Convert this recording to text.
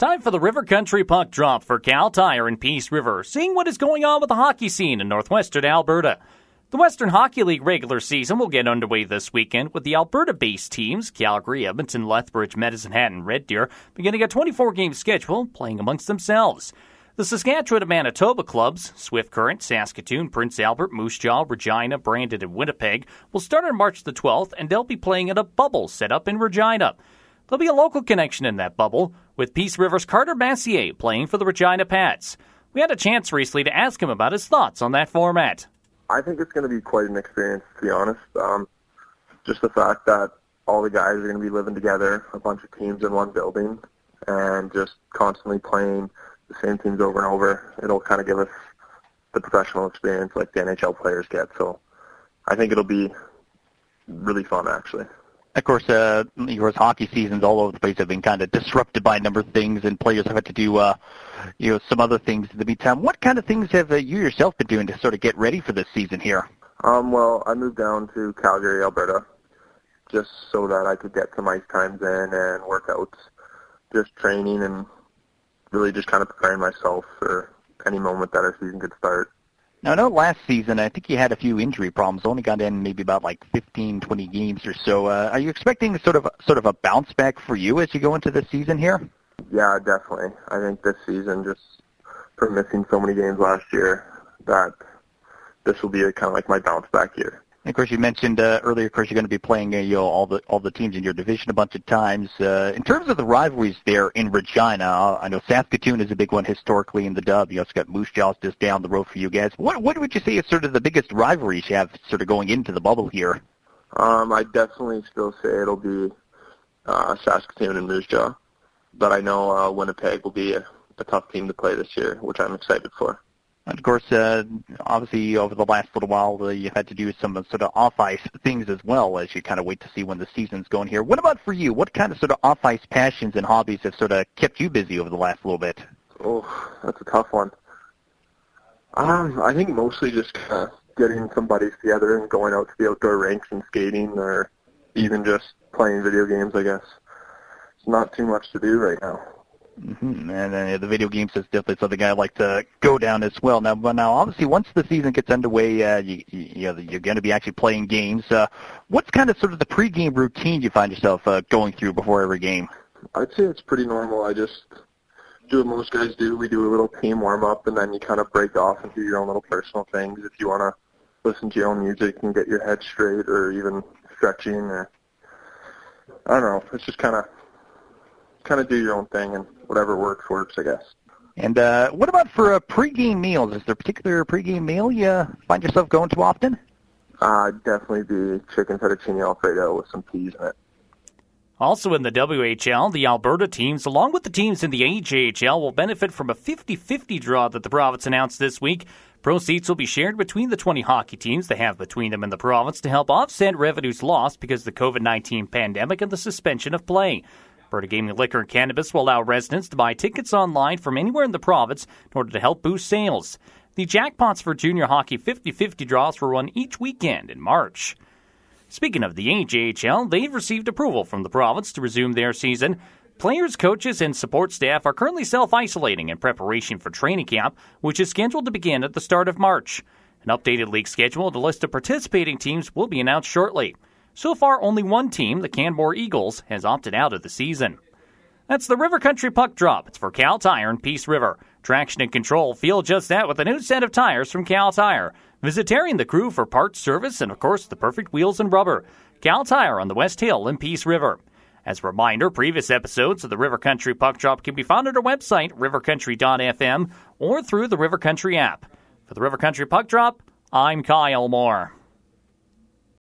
Time for the River Country Puck Drop for Kal Tire in Peace River, seeing what is going on with the hockey scene in northwestern Alberta. The Western Hockey League regular season will get underway this weekend with the Alberta based teams, Calgary, Edmonton, Lethbridge, Medicine Hat, and Red Deer, beginning a 24 game schedule playing amongst themselves. The Saskatchewan and Manitoba clubs, Swift Current, Saskatoon, Prince Albert, Moose Jaw, Regina, Brandon, and Winnipeg, will start on March the 12th, and they'll be playing in a bubble set up in Regina. There'll be a local connection in that bubble, with Peace River's Carter Massier playing for the Regina Pats. We had a chance recently to ask him about his thoughts on that format. I think it's going to be quite an experience, to be honest. Um, just the fact that all the guys are going to be living together, a bunch of teams in one building, and just constantly playing the same teams over and over. It'll kind of give us the professional experience like the NHL players get. So I think it'll be really fun, actually. Of course, uh, of course, hockey seasons all over the place have been kind of disrupted by a number of things, and players have had to do, uh, you know, some other things in the meantime. What kind of things have uh, you yourself been doing to sort of get ready for this season here? Um, well, I moved down to Calgary, Alberta, just so that I could get some ice times in and workouts, just training and really just kind of preparing myself for any moment that our season could start. Now, I know last season, I think you had a few injury problems. Only got in maybe about like 15, 20 games or so. Uh, are you expecting sort of sort of a bounce back for you as you go into the season here? Yeah, definitely. I think this season, just for missing so many games last year, that this will be a, kind of like my bounce back year. And of course, you mentioned uh, earlier. Of course, you're going to be playing uh, you know all the all the teams in your division a bunch of times. Uh, in terms of the rivalries there in Regina, uh, I know Saskatoon is a big one historically in the Dub. You also got Moose Jaws just down the road for you guys. What what would you say is sort of the biggest rivalries you have sort of going into the bubble here? Um, I definitely still say it'll be uh, Saskatoon and Moose Jaw, but I know uh, Winnipeg will be a, a tough team to play this year, which I'm excited for. Of course, uh, obviously, over the last little while, uh, you had to do some sort of off-ice things as well as you kind of wait to see when the season's going here. What about for you? What kind of sort of off-ice passions and hobbies have sort of kept you busy over the last little bit? Oh, that's a tough one. Um, I think mostly just kind of getting some buddies together and going out to the outdoor rinks and skating, or even just playing video games. I guess it's not too much to do right now. Mm-hmm. And uh, the video games is definitely something I like to go down as well. Now, but now obviously once the season gets underway, uh, you, you know, you're going to be actually playing games. Uh, what's kind of sort of the pregame routine you find yourself uh, going through before every game? I'd say it's pretty normal. I just do what most guys do. We do a little team warm up, and then you kind of break off and do your own little personal things. If you want to listen to your own music and get your head straight, or even stretching, or I don't know. It's just kind of kind of do your own thing, and whatever works works, I guess. And uh, what about for uh, pregame meals? Is there a particular pregame meal you find yourself going to often? Uh, definitely be chicken fettuccine alfredo with some peas in it. Also in the WHL, the Alberta teams, along with the teams in the AJHL, will benefit from a 50-50 draw that the province announced this week. Proceeds will be shared between the 20 hockey teams they have between them and the province to help offset revenues lost because of the COVID-19 pandemic and the suspension of play. Alberta Gaming Liquor and Cannabis will allow residents to buy tickets online from anywhere in the province in order to help boost sales. The jackpots for junior hockey 50 50 draws will run each weekend in March. Speaking of the AJHL, they've received approval from the province to resume their season. Players, coaches, and support staff are currently self isolating in preparation for training camp, which is scheduled to begin at the start of March. An updated league schedule and a list of participating teams will be announced shortly. So far, only one team, the Canmore Eagles, has opted out of the season. That's the River Country Puck Drop. It's for Kal Tire and Peace River. Traction and control feel just that with a new set of tires from Kal Tire. Visit Terry and the crew for parts, service, and of course, the perfect wheels and rubber. Kal Tire on the West Hill in Peace River. As a reminder, previous episodes of the River Country Puck Drop can be found at our website, rivercountry.fm, or through the River Country app. For the River Country Puck Drop, I'm Kyle Moore.